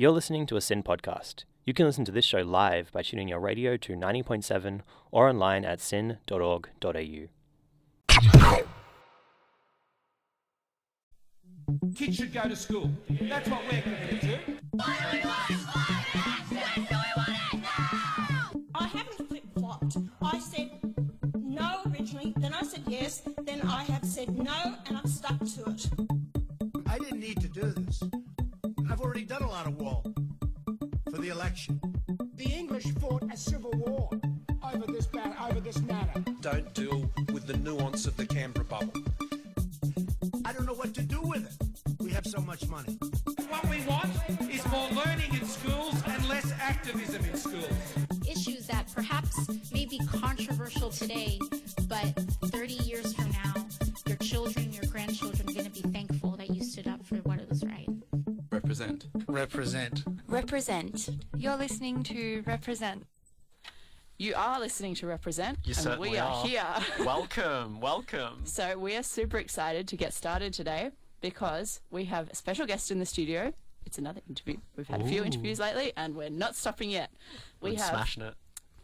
You're listening to a SYN podcast. You can listen to this show live by tuning your radio to 90.7 or online at syn.org.au. Kids should go to school. That's what we're committed to. Do. We want it! I haven't flip flopped. I said no originally, then I said yes, then I have said no, and I've stuck to it. I didn't need to do this. I've already done a lot of wall for the election. The English fought a civil war over this ba- over this matter. don't deal with the nuance of the Canberra bubble. I don't know what to do with it. We have so much money. What we want is more learning in schools and less activism in schools. issues that perhaps may be controversial today, Represent. Represent. Represent. You're listening to Represent. You are listening to Represent, You and certainly we are, are. here. welcome, welcome. so we are super excited to get started today because we have a special guest in the studio. It's another interview. We've had a few interviews lately, and we're not stopping yet. We We're have smashing it.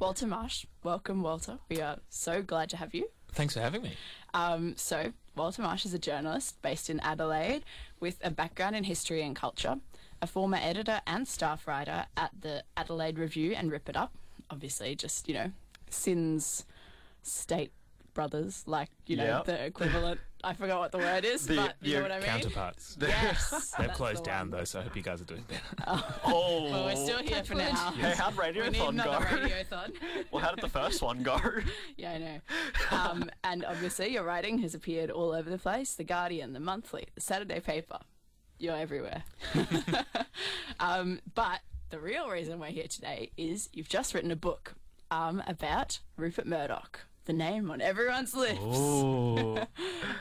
Walter Marsh. Welcome, Walter. We are so glad to have you. Thanks for having me. Um, so, Walter Marsh is a journalist based in Adelaide with a background in history and culture, a former editor and staff writer at the Adelaide Review and Rip It Up. Obviously, just, you know, SYN's state brothers, like, you know, Yep. the equivalent. I forgot what the word is, The- but you know what I mean? Counterparts. Yes. They've closed the down one. though, so I hope you guys are doing better. Oh, Well, we're still here for now. Hey, how'd We need Radiothon another go? radiothon. well, how did the first one go? Yeah, I know. Um, and obviously, your writing has appeared all over the place The Guardian, The Monthly, The Saturday Paper. You're everywhere. um, but the real reason we're here today is you've just written a book um, about Rupert Murdoch, the name on everyone's lips.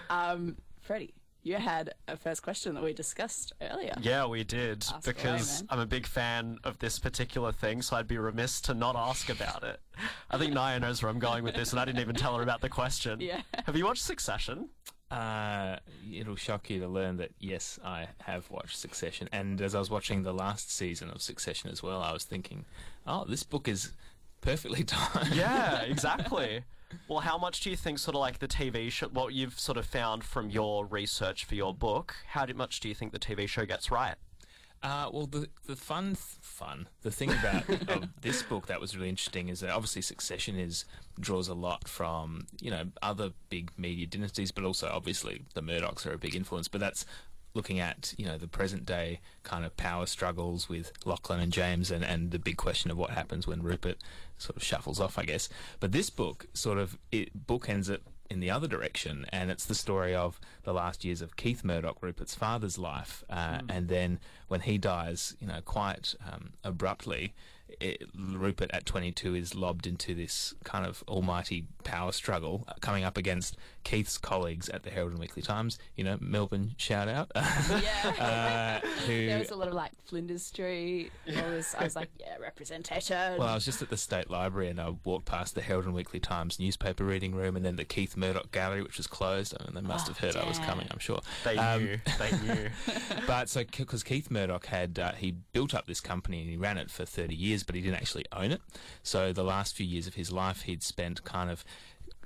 Um, Freddie, you had a first question that we discussed earlier. yeah, we did Ask because man. I'm a big fan of this particular thing, so I'd be remiss to not ask about it. I think Nyah knows where I'm going with this, and I didn't even tell her about the question. Yeah. Have you watched Succession? Uh, it'll shock you to learn that yes, I have watched Succession, and as I was watching the last season of Succession as well, I was thinking, oh, this book is perfectly timed. Yeah, exactly. well, how much do you think, sort of like the TV show, what you've sort of found from your research for your book, how much do you think the TV show gets right? Uh, well, the the fun th- fun the thing about of this book that was really interesting is that obviously Succession is draws a lot from you know other big media dynasties, but also obviously the Murdochs are a big influence. But that's looking at you know the present day kind of power struggles with Lachlan and James, and and the big question of what happens when Rupert sort of shuffles off, I guess. But this book sort of it bookends it in the other direction, and it's the story of the last years of Keith Murdoch, Rupert's father's life, uh, and then when he dies, you know, quite um, abruptly, it, Rupert at 22 is lobbed into this kind of almighty power struggle, uh, coming up against Keith's colleagues at the Herald and Weekly Times. You know, Melbourne shout out. Yeah. uh, who There was a lot of like Flinders Street. All this. I was like, yeah, representation. Well, I was just at the State Library and I walked past the Herald and Weekly Times newspaper reading room and then the Keith Murdoch Gallery, which was closed. I mean, they must Oh, have heard I was coming, I'm sure. They Um, knew. They knew. but so because Keith Murdoch had uh, he built up this company and he ran it for 30 years, but he didn't actually own it. So the last few years of his life, he'd spent kind of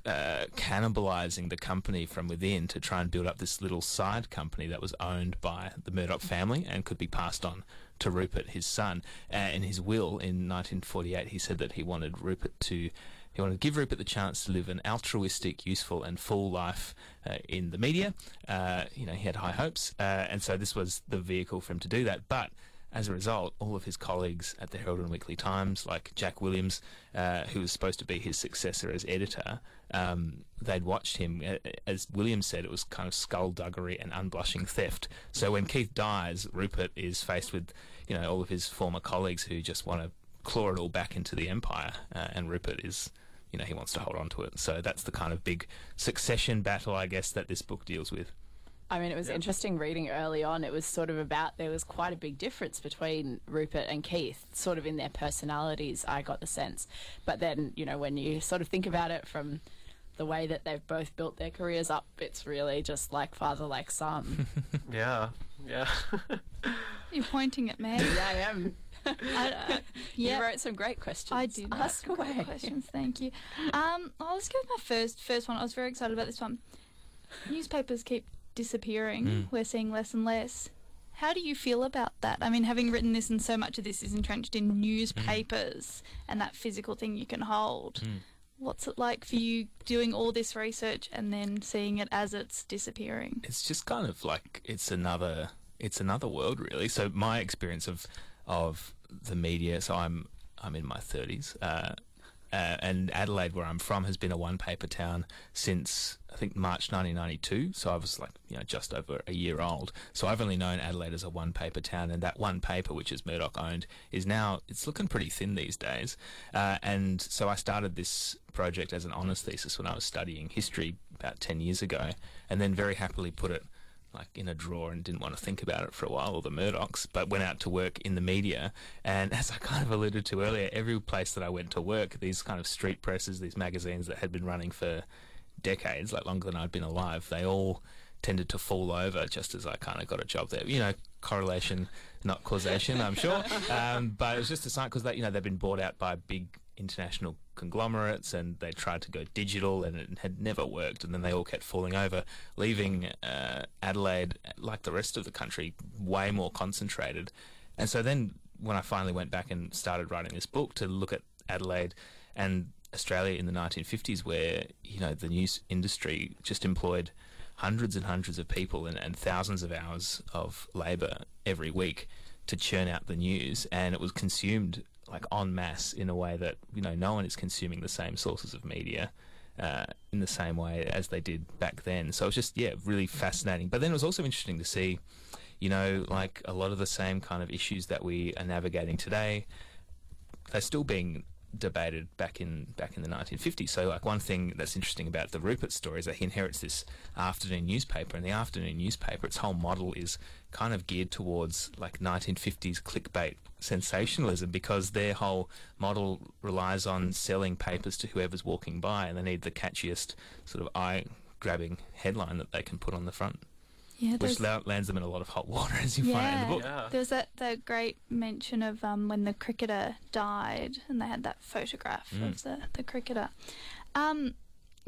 uh, cannibalizing the company from within to try and build up this little side company that was owned by the Murdoch family and could be passed on to Rupert, his son. In his will in 1948, he said that he wanted Rupert to. He wanted to give Rupert the chance to live an altruistic, useful, and full life uh, in the media. Uh, you know, he had high hopes, uh, and so this was the vehicle for him to do that. But as a result, all of his colleagues at the Herald and Weekly Times, like Jack Williams, uh, who was supposed to be his successor as editor, um, they'd watched him. As Williams said, it was kind of skullduggery and unblushing theft. So when Keith dies, Rupert is faced with, you know, all of his former colleagues who just want to claw it all back into the empire, uh, and Rupert is. You know, he wants to hold on to it. So that's the kind of big succession battle, I guess, that this book deals with. I mean, it was interesting reading early on. It was sort of about there was quite a big difference between Rupert and Keith, sort of in their personalities. I got the sense, but then you know when you sort of think about it from the way that they've both built their careers up, it's really just like father, like son. Yeah. Yeah. You're pointing at me. Yeah, I am. I, uh, yeah. You wrote some great questions. I did Ask ask great away. questions. Thank you. Um, well, let's go with my first first one. I was very excited about this one. Newspapers keep disappearing. Mm. We're seeing less and less. How do you feel about that? I mean, having written this, and so much of this is entrenched in newspapers and that physical thing you can hold. Mm. What's it like for you doing all this research and then seeing it as it's disappearing? it's just kind of like it's another it's another world really so my experience of of the media so i'm i'm in my 30s uh, uh, and Adelaide, where I'm from, has been a one-paper town since I think March 1992. So I was like, you know, just over a year old. So I've only known Adelaide as a one-paper town, and that one paper, which is Murdoch owned, is now it's looking pretty thin these days. Uh, and so I started this project as an honours thesis when I was studying history about 10 years ago, and then very happily put it like in a drawer and didn't want to think about it for a while, or the Murdochs, but went out to work in the media. And as I kind of alluded to earlier, every place that I went to work, these kind of street presses, these magazines that had been running for decades, like longer than I'd been alive, they all tended to fall over just as I kind of got a job there. You know, correlation, not causation, I'm sure. Um, but it was just a sign because you know they've been bought out by big international conglomerates and they tried to go digital and it had never worked. And then they all kept falling over leaving uh, Adelaide like the rest of the country way more concentrated. And so then when I finally went back and started writing this book to look at Adelaide and Australia in the 1950s where you know the news industry just employed hundreds and hundreds of people and, and thousands of hours of labour every week to churn out the news. And it was consumed like en masse in a way that you know no one is consuming the same sources of media uh, in the same way as they did back then. So it was just yeah really fascinating. But then it was also interesting to see, you know, like a lot of the same kind of issues that we are navigating today. They're still being debated back in back in the 1950s. So like one thing that's interesting about the Rupert story is that he inherits this afternoon newspaper, and the afternoon newspaper, its whole model is kind of geared towards like 1950s clickbait sensationalism because their whole model relies on selling papers to whoever's walking by, and they need the catchiest sort of eye-grabbing headline that they can put on the front. Yeah, which la- lands them in a lot of hot water, as you find in the book. Yeah. There was that, that great mention of um, when the cricketer died, and they had that photograph Mm. of the, the cricketer. Um,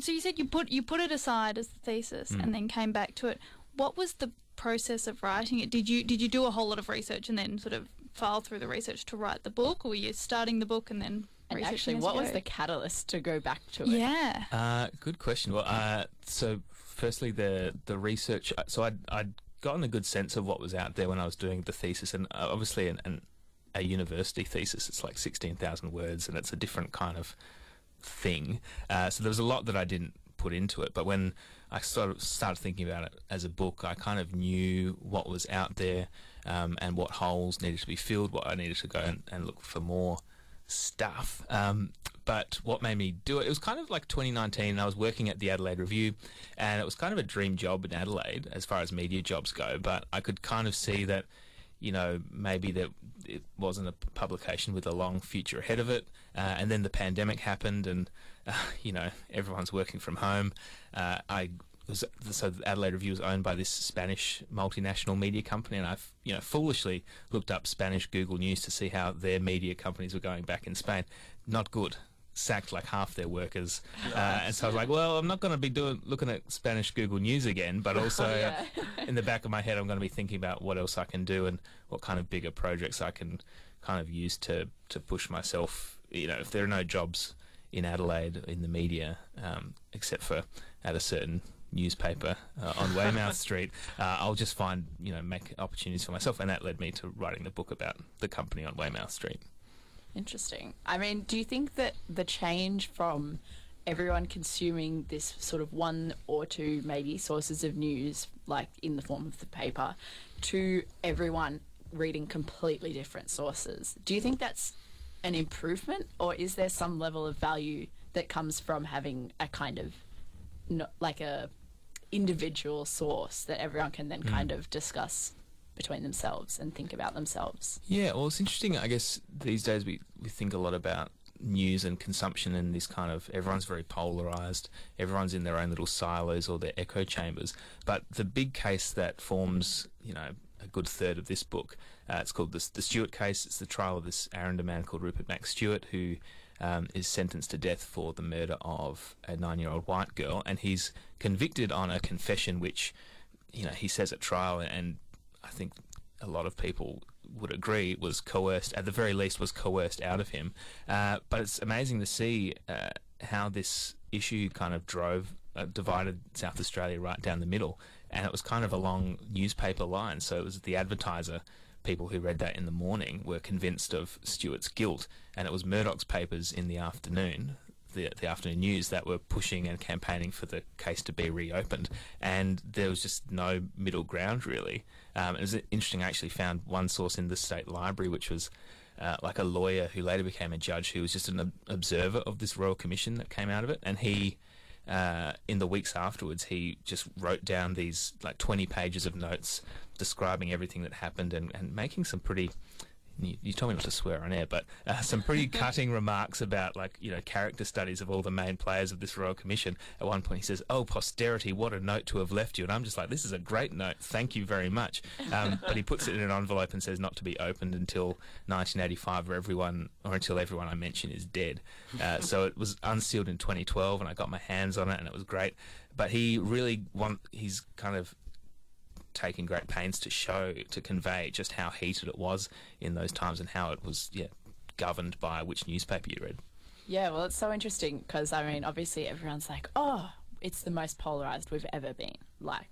so you said you put you put it aside as the thesis, Mm. and then came back to it. What was the process of writing it? Did you did you do a whole lot of research and then sort of file through the research to write the book, or were you starting the book and then And actually, what was the catalyst to go back to it? Yeah. Uh, good question. Well, uh, so firstly, the the research. So I'd, I'd gotten a good sense of what was out there when I was doing the thesis, and uh, obviously, an, an, a university thesis, it's like sixteen thousand words, and it's a different kind of thing. Uh, so there was a lot that I didn't put into it, but when I sort of started thinking about it as a book, I kind of knew what was out there um, and what holes needed to be filled, what I needed to go and, and look for more stuff. Um, but what made me do it, it was kind of like 2019, and I was working at the Adelaide Review, and it was kind of a dream job in Adelaide as far as media jobs go. But I could kind of see that, you know, maybe that it wasn't a publication with a long future ahead of it. Uh, and then the pandemic happened, and, uh, you know, everyone's working from home. Uh, I was so the Adelaide Review was owned by this Spanish multinational media company, and I've you know foolishly looked up Spanish Google News to see how their media companies were going back in Spain. Not good. Sacked like half their workers, uh, and so I was like, "Well, I'm not going to be doing looking at Spanish Google News again." But also, Yeah. in the back of my head, I'm going to be thinking about what else I can do and what kind of bigger projects I can kind of use to to push myself. You know, if there are no jobs in Adelaide in the media, um, except for at a certain newspaper uh, on Waymouth Street, uh, I'll just find you know make opportunities for myself, and that led me to writing the book about the company on Waymouth Street. Interesting. I mean, do you think that the change from everyone consuming this sort of one or two maybe sources of news, like in the form of the paper, to everyone reading completely different sources, do you think that's an improvement, or is there some level of value that comes from having a kind of no, like a individual source that everyone can then Mm. kind of discuss between themselves and think about themselves? Yeah, well, it's interesting. I guess these days we, we think a lot about news and consumption and this kind of everyone's very polarized. Everyone's in their own little silos or their echo chambers. But the big case that forms, you know, a good third of this book. Uh, it's called the, the Stuart case. It's the trial of this Aranda man called Rupert Max Stuart, who um, is sentenced to death for the murder of a nine-year-old white girl, and he's convicted on a confession which, you know, he says at trial, and I think a lot of people would agree was coerced, at the very least, was coerced out of him. Uh, but it's amazing to see uh, how this issue kind of drove, uh, divided South Australia right down the middle, and it was kind of along newspaper lines. So it was the Advertiser. People who read that in the morning were convinced of Stuart's guilt, and it was Murdoch's papers in the afternoon the, the afternoon news that were pushing and campaigning for the case to be reopened, and there was just no middle ground really. Um, it was interesting. I actually found one source in the state library, which was uh, like a lawyer who later became a judge, who was just an ob- observer of this royal commission that came out of it, and he. Uh, in the weeks afterwards, he just wrote down these like 20 pages of notes describing everything that happened and, and making some pretty you, you told me not to swear on air, but uh, some pretty cutting remarks about like you know character studies of all the main players of this royal commission. At one point, he says, "Oh, posterity, what a note to have left you," and I'm just like, "This is a great note, thank you very much." Um, but he puts it in an envelope and says not to be opened until 1985, or everyone or until everyone I mention is dead. Uh, so it was unsealed in 2012, and I got my hands on it, and it was great. But he really want he's kind of taking great pains to show, to convey just how heated it was in those times and how it was, yeah, governed by which newspaper you read. Yeah, well, it's so interesting because I mean, obviously, everyone's like, "Oh, it's the most polarized we've ever been." Like,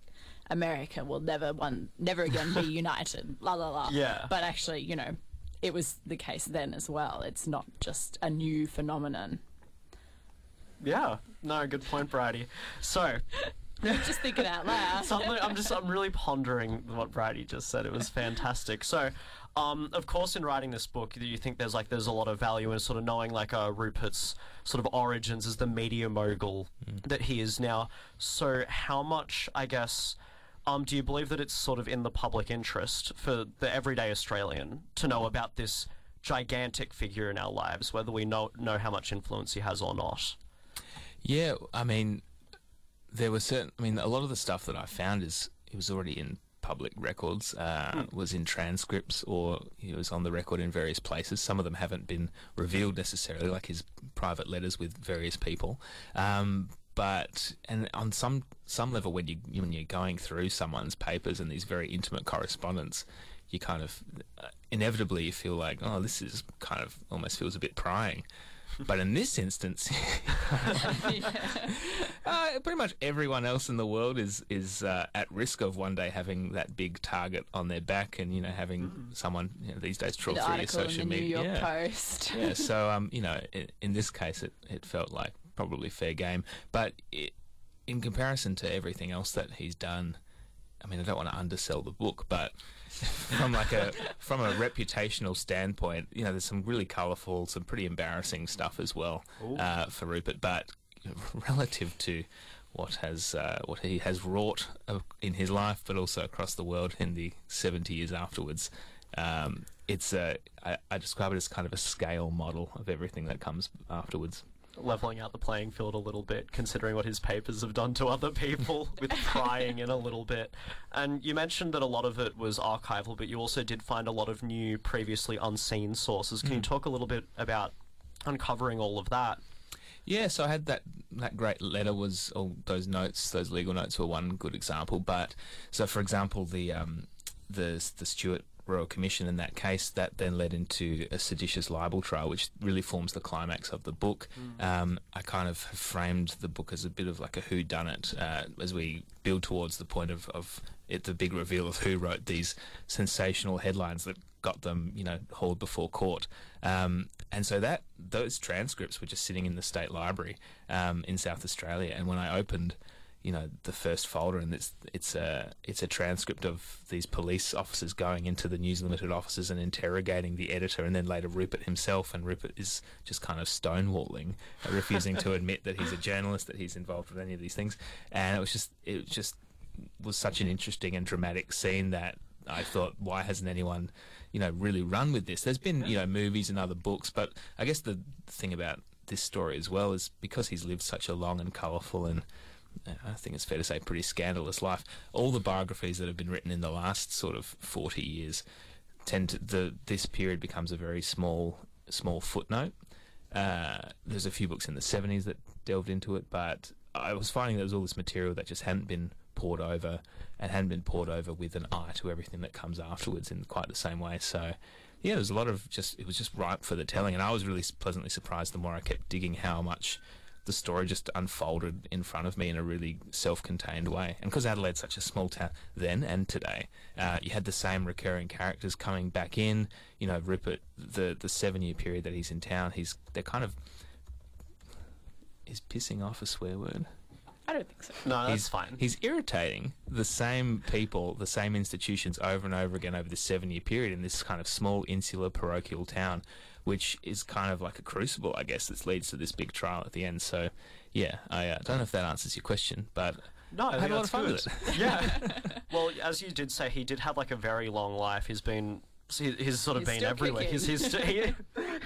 America will never one, never again be united. La la la. Yeah. But actually, you know, it was the case then as well. It's not just a new phenomenon. Yeah, no, good point, Bridie. So, just thinking out loud. Something, I'm just I'm really pondering what Bridie just said. It was fantastic. So, um, of course, in writing this book, you think there's like there's a lot of value in sort of knowing like uh, Rupert's sort of origins as the media mogul that he is now. So, how much, I guess. Um, do you believe that it's sort of in the public interest for the everyday Australian to know about this gigantic figure in our lives, whether we know know how much influence he has or not? Yeah, I mean, there was certain. I mean, a lot of the stuff that I found is it was already in public records, uh, was in transcripts, or it was on the record in various places. Some of them haven't been revealed necessarily, like his private letters with various people. Um, but and on some some level, when you when you're going through someone's papers and these very intimate correspondence, you kind of uh, inevitably you feel like, oh, this is kind of almost feels a bit prying. But in this instance, uh, pretty much everyone else in the world is is uh, at risk of one day having that big target on their back, and you know having someone you know, these days trawl The through your social media. York yeah. Post. yeah. So um, you know, in, in this case, it it felt like probably fair game, but it, in comparison to everything else that he's done, I mean, I don't want to undersell the book, but from like a from a reputational standpoint, you know, there's some really colourful, some pretty embarrassing stuff as well uh, for Rupert. But relative to what has uh, what he has wrought uh, in his life, but also across the world in the 70 years afterwards, um, it's a I, I describe it as kind of a scale model of everything that comes afterwards. Leveling out the playing field a little bit, considering what his papers have done to other people with prying in a little bit. And you mentioned that a lot of it was archival, but you also did find a lot of new, previously unseen sources. Can you Mm. talk a little bit about uncovering all of that? Yeah, so I had that that great letter was all those notes, those legal notes were one good example. But so, for example, the um, the the Stuart Royal Commission in that case that then led into a seditious libel trial, which really forms the climax of the book. Um, I kind of framed the book as a bit of like a who done it uh, as we build towards the point of, of it, the big reveal of who wrote these sensational headlines that got them, you know, hauled before court. Um, and so that those transcripts were just sitting in the state library um, in South Australia. And when I opened, you know, the first folder, and it's it's a it's a transcript of these police officers going into the News Limited offices and interrogating the editor, and then later Rupert himself. And Rupert is just kind of stonewalling, uh, refusing to admit that he's a journalist, that he's involved with any of these things. And it was just it just was such an interesting and dramatic scene that I thought, why hasn't anyone, you know, really run with this? There's been, you know, movies and other books, but I guess the thing about this story as well is because he's lived such a long and colourful and I think it's fair to say, pretty scandalous life. All the biographies that have been written in the last sort of 40 years tend to, the, this period becomes a very small, small footnote. Uh, there's a few books in the 70s that delved into it, but I was finding there was all this material that just hadn't been poured over and hadn't been poured over with an eye to everything that comes afterwards in quite the same way. So, yeah, there's a lot of just, it was just ripe for the telling. And I was really pleasantly surprised the more I kept digging how much the story just unfolded in front of me in a really self-contained way. And because Adelaide's such a small town then and today, uh, you had the same recurring characters coming back in. You know, Rupert, the the seven-year period that he's in town, he's they're kind of is pissing off a swear word. I don't think so. No, that's he's, fine. He's irritating the same people, the same institutions over and over again over this seven-year period in this kind of small insular parochial town which is kind of like a crucible, I guess, that leads to this big trial at the end. So, yeah, I uh, don't know if that answers your question, but no, I, I had a lot of fun good. with it. yeah. well, as you did say, he did have like a very long life. He's been. he- He's sort of He's been still everywhere. He's, he's st- he,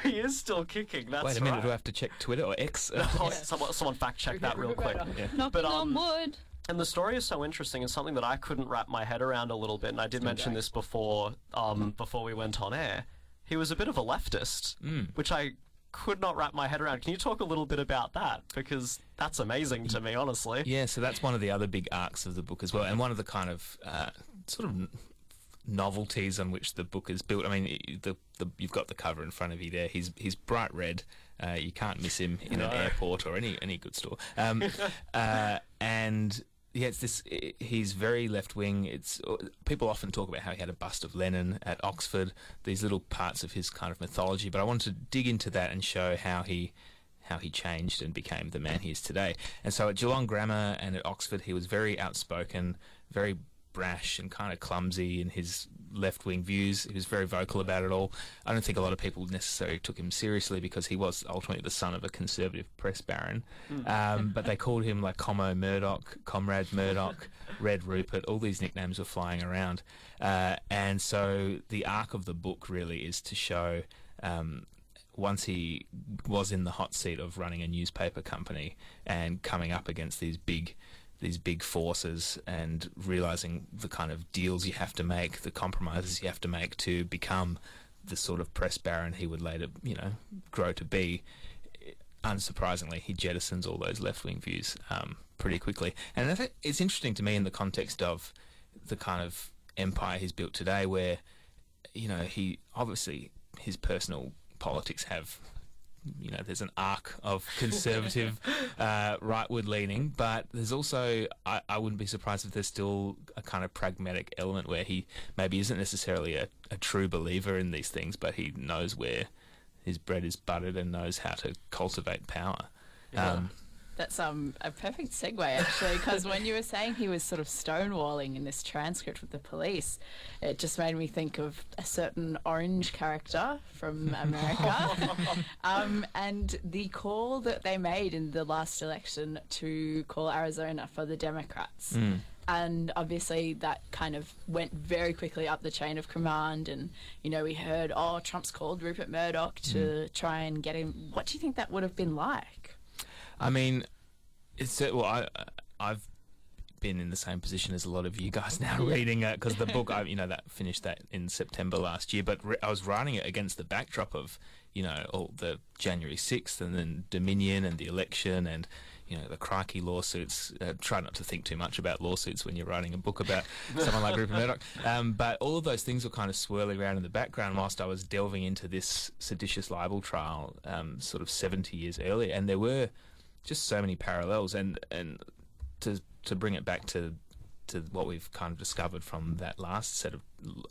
he is still kicking. That's Wait a minute, right. do I have to check Twitter or X? Oh, someone, someone fact check that real quick. Yeah. Knocking But, on um, wood. And the story is so interesting and something that I couldn't wrap my head around a little bit. And I did mention this before, um, before we went on air. He was a bit of a leftist, Mm. which I could not wrap my head around. Can you talk a little bit about that? Because that's amazing to me, honestly. Yeah, so that's one of the other big arcs of the book as well, and one of the kind of uh, sort of novelties on which the book is built. I mean, the, the you've got the cover in front of you there. He's he's bright red. Uh, you can't miss him in an airport or any any good store. Um, uh, and yeah, it's this. i he's very left wing. It's uh, people often talk about how he had a bust of Lenin at Oxford. These little parts of his kind of mythology. But I wanted to dig into that and show how he how he changed and became the man he is today. And so at Geelong Grammar and at Oxford, he was very outspoken, very brash and kind of clumsy in his left wing views. He was very vocal about it all. I don't think a lot of people necessarily took him seriously because he was ultimately the son of a conservative press baron. Um, but they called him like Commo Murdoch, Comrade Murdoch, Red Rupert. All these nicknames were flying around. Uh, and so the arc of the book really is to show. Um, once he was in the hot seat of running a newspaper company and coming up against these big these big forces and realizing the kind of deals you have to make, the compromises you have to make to become the sort of press baron he would later, you know, grow to be. Unsurprisingly, he jettisons all those left-wing views um, pretty quickly, and I think it's interesting to me in the context of the kind of empire he's built today, where you know he obviously his personal politics have you know there's an arc of conservative uh, rightward leaning but there's also I, I wouldn't be surprised if there's still a kind of pragmatic element where he maybe isn't necessarily a, a true believer in these things but he knows where his bread is buttered and knows how to cultivate power. Um, That's um a perfect segue actually, because when you were saying he was sort of stonewalling in this transcript with the police, it just made me think of a certain orange character from America, um, and the call that they made in the last election to call Arizona for the Democrats. Mm. And obviously, that kind of went very quickly up the chain of command. And, you know, we heard, oh, Trump's called Rupert Murdoch to try and get him. What do you think that would have been like? I mean, it's uh, well, I I've been in the same position as a lot of you guys now reading it because the book I you know that finished that in September last year, but re- I was writing it against the backdrop of you know all the January sixth and then Dominion and the election and you know the Crikey lawsuits. Uh, try not to think too much about lawsuits when you're writing a book about someone like Rupert Murdoch. Um, but all of those things were kind of swirling around in the background whilst I was delving into this seditious libel trial, um, sort of 70 years earlier, and there were just so many parallels and and to to bring it back to to what we've kind of discovered from that last set of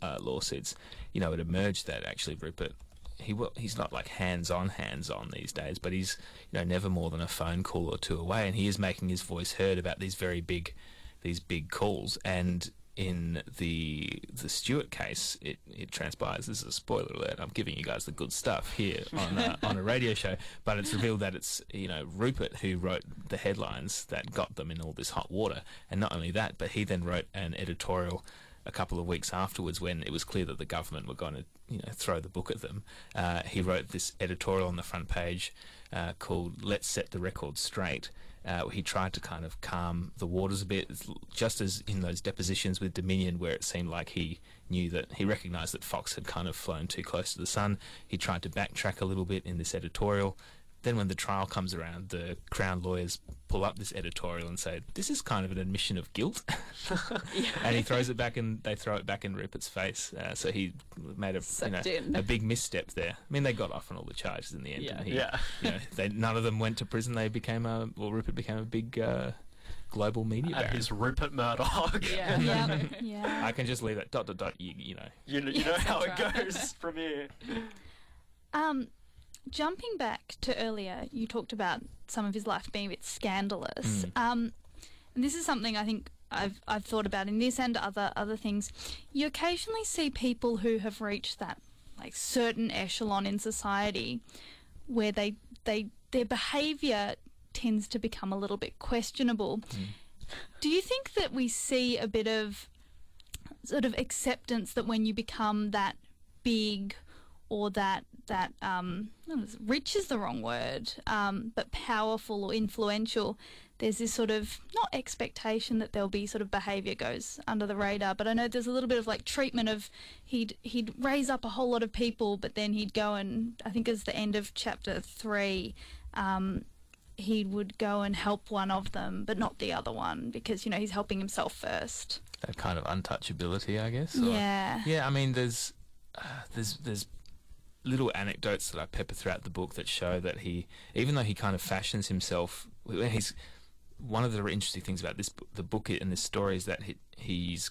uh, lawsuits you know it emerged that actually Rupert he wa he's not like hands on hands on these days but he's you know never more than a phone call or two away and he is making his voice heard about these very big these big calls. And in the the Stuart case, it, it transpires. This is a spoiler alert. I'm giving you guys the good stuff here on uh, on a radio show, but it's revealed that it's you know Rupert who wrote the headlines that got them in all this hot water, and not only that, but he then wrote an editorial a couple of weeks afterwards, when it was clear that the government were going to, you know, throw the book at them, uh, he wrote this editorial on the front page uh, called "Let's Set the Record Straight." Uh, he tried to kind of calm the waters a bit, just as in those depositions with Dominion, where it seemed like he knew that he recognised that Fox had kind of flown too close to the sun. He tried to backtrack a little bit in this editorial. Then, when the trial comes around, the Crown lawyers pull up this editorial and say, "This is kind of an admission of guilt," and he throws it back and They throw it back in Rupert's face. Uh, so he made a you know, a big misstep there. I mean, they got off on all the charges in the end. Yeah. and he, Yeah. You know, they, none of them went to prison. They became a well, Rupert became a big uh, global media And his Rupert Murdoch. Yeah. Yeah, yeah. I can just leave it dot dot dot. You, you know, You, know- you know how it Right. goes from here. Um, jumping back to earlier, you talked about some of his life being a bit scandalous. Um, and this is something I think I've I've thought about in this and other other things. You occasionally see people who have reached that like certain echelon in society where they they their behaviour tends to become a little bit questionable. Do you think that we see a bit of sort of acceptance that when you become that big or that that um, I don't know, rich is the wrong word, um, but powerful or influential, there's this sort of not expectation that there'll be sort of behaviour goes under the radar, but I know there's a little bit of like treatment of he'd he'd raise up a whole lot of people, but then he'd go and I think it's the end of chapter three. Um, he would go and help one of them, but not the other one because you know he's helping himself first. that kind of untouchability, I guess. or- Yeah. Yeah, I mean, there's uh, there's there's little anecdotes that I pepper throughout the book that show that he, even though he kind of fashions himself, he's one of the interesting things about this the book and this story is that he, he's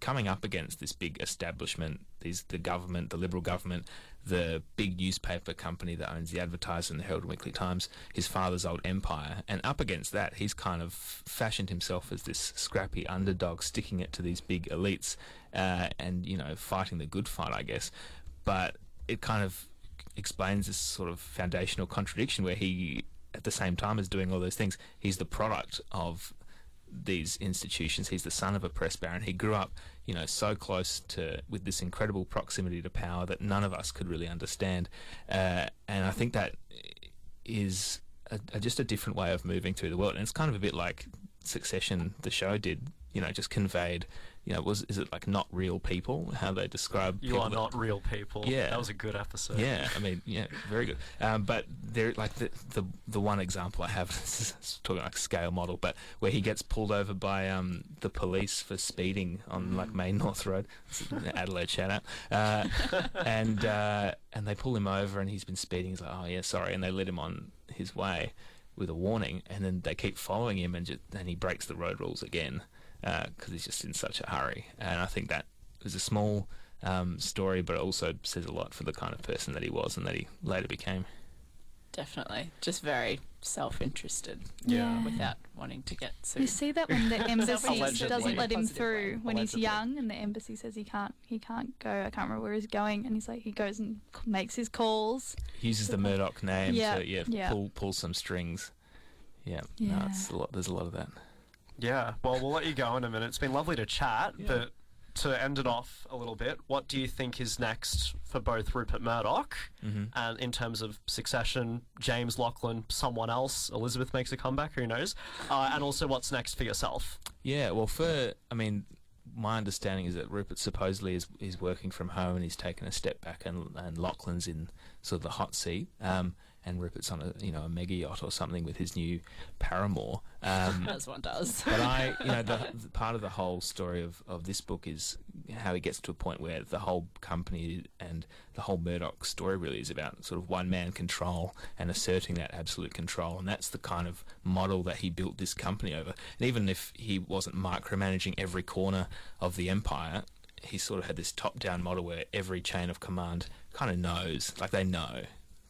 coming up against this big establishment, these the government, the Liberal government, the big newspaper company that owns the Advertiser and the Herald and Weekly Times, his father's old empire, and up against that, he's kind of fashioned himself as this scrappy underdog, sticking it to these big elites, uh, and you know, fighting the good fight, I guess. But it kind of explains this sort of foundational contradiction where he, at the same time as doing all those things, he's the product of these institutions. He's the son of a press baron. He grew up, you know, so close to with this incredible proximity to power that none of us could really understand. Uh, and I think that is a, a, just a different way of moving through the world. And it's kind of a bit like Succession, the show did. You know, just conveyed. You know, was is it like not real people? How they describe You people are that- not real people. Yeah. That was a good episode. yeah, I mean, yeah, very good. Um, but there, like the, the the one example I have, this is talking like scale model, but where he gets pulled over by um, the police for speeding on like Main North Road, Adelaide shout out, uh, and uh, and they pull him over and he's been speeding. He's like, oh yeah, sorry, and they let him on his way with a warning, and then they keep following him, and just, and he breaks the road rules again because he's just in such a hurry. And I think that was a small um, story, but it also says a lot for the kind of person that he was and that he later became. Definitely. Just very self interested. Yeah. Without wanting to get sued. You see that when the embassy doesn't let him through way. when he's young, and the embassy says he can't he can't go. I can't remember where he's going, and he's like he goes and makes his calls. He uses the Murdoch name Yeah, to yeah, yeah. pull pull some strings. Yeah, Yeah. No, it's a lot. There's a lot of that. Yeah, well, we'll let you go in a minute. It's been lovely to chat, but to end it off a little bit, what do you think is next for both Rupert Murdoch Mhm. and in terms of succession, James Lachlan, someone else, Elizabeth makes a comeback, who knows? Uh, and also, what's next for yourself? Yeah, well, for I mean, my understanding is that Rupert supposedly is is working from home and he's taken a step back, and and Lachlan's in sort of the hot seat, um, and Rupert's on a you know a mega yacht or something with his new paramour. Um, As one does. but I, you know, the, the part of the whole story of, of this book is how he gets to a point where the whole company and the whole Murdoch story really is about sort of one man control and asserting that absolute control, and that's the kind of model that he built this company over. And even if he wasn't micromanaging every corner of the empire, he sort of had this top-down model where every chain of command kind of knows, like they know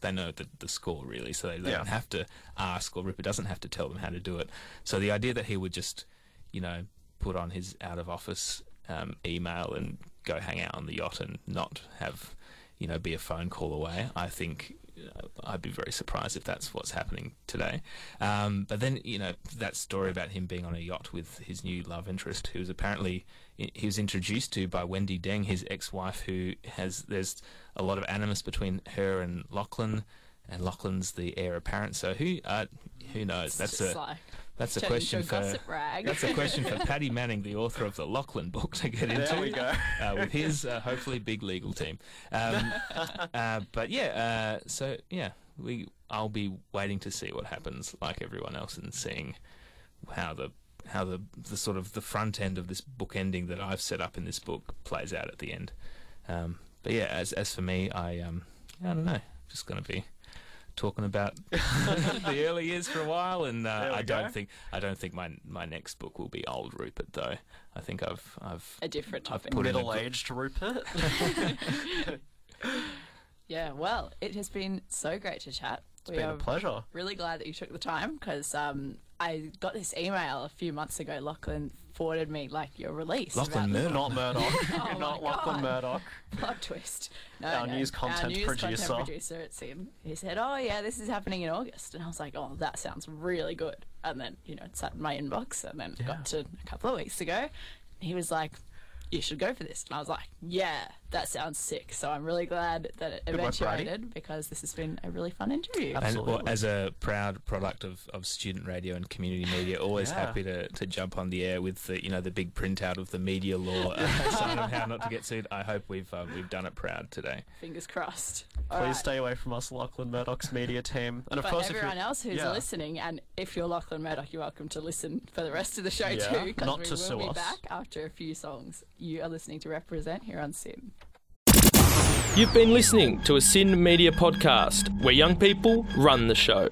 they know the, the score really, so they, they Yeah. don't have to ask, or Rupert doesn't have to tell them how to do it. So the idea that he would just, you know, put on his out of office um, email and go hang out on the yacht and not have you know, be a phone call away. I think uh, I'd be very surprised if that's what's happening today. Um, but then, you know, that story about him being on a yacht with his new love interest, who was apparently he was introduced to by Wendi Deng, his ex-wife, who has there's a lot of animus between her and Lachlan, and Lachlan's the heir apparent. So who uh, who knows? That's a like that's a question into for rag. that's a question for Paddy Manning, the author of the Lachlan book, to get into. There into. we go. Uh, with his uh, hopefully big legal team. Um, uh, but yeah, uh, so yeah, we I'll be waiting to see what happens, like everyone else, and seeing how the how the the sort of the front end of this book ending that I've set up in this book plays out at the end. Um, but yeah, as as for me, I um I don't know, just gonna be talking about the early years for a while, and uh, There we I don't go. think I don't think my my next book will be old Rupert though. I think I've I've a different I've topic. put in a Middle good- aged Rupert. Yeah, well, it has been so great to chat. It's been a pleasure. Really glad that you took the time because um, I got this email a few months ago. Lachlan forwarded me like your release. Lachlan Murdoch. Not Murdoch. Oh Not my Lachlan God. Murdoch. Plot twist. No, Our no, news content our news producer. Content producer at SYN. He said, "Oh yeah, this is happening in August," and I was like, "Oh, that sounds really good." And then you know, it sat in my inbox, and then got to a couple of weeks ago. He was like, "You should go for this," and I was like, "Yeah, that sounds sick." So I'm really glad that it Good work, eventuated because this has been a really fun interview. And well, as a proud product of, of student radio and community media, always Yeah. happy to, to jump on the air with the you know the big printout of the media law uh, sign of how not to get sued. I hope we've uh, we've done it proud today. Fingers crossed. Please All right. stay away from us, Lachlan Murdoch's media team. And of but course, if everyone you're, else who's yeah. listening, and if you're Lachlan Murdoch, you're welcome to listen for the rest of the show Yeah, too, because not we to will sue be us. back after a few songs. You are listening to Represent here on SYN. You've been listening to a SYN Media podcast where young people run the show.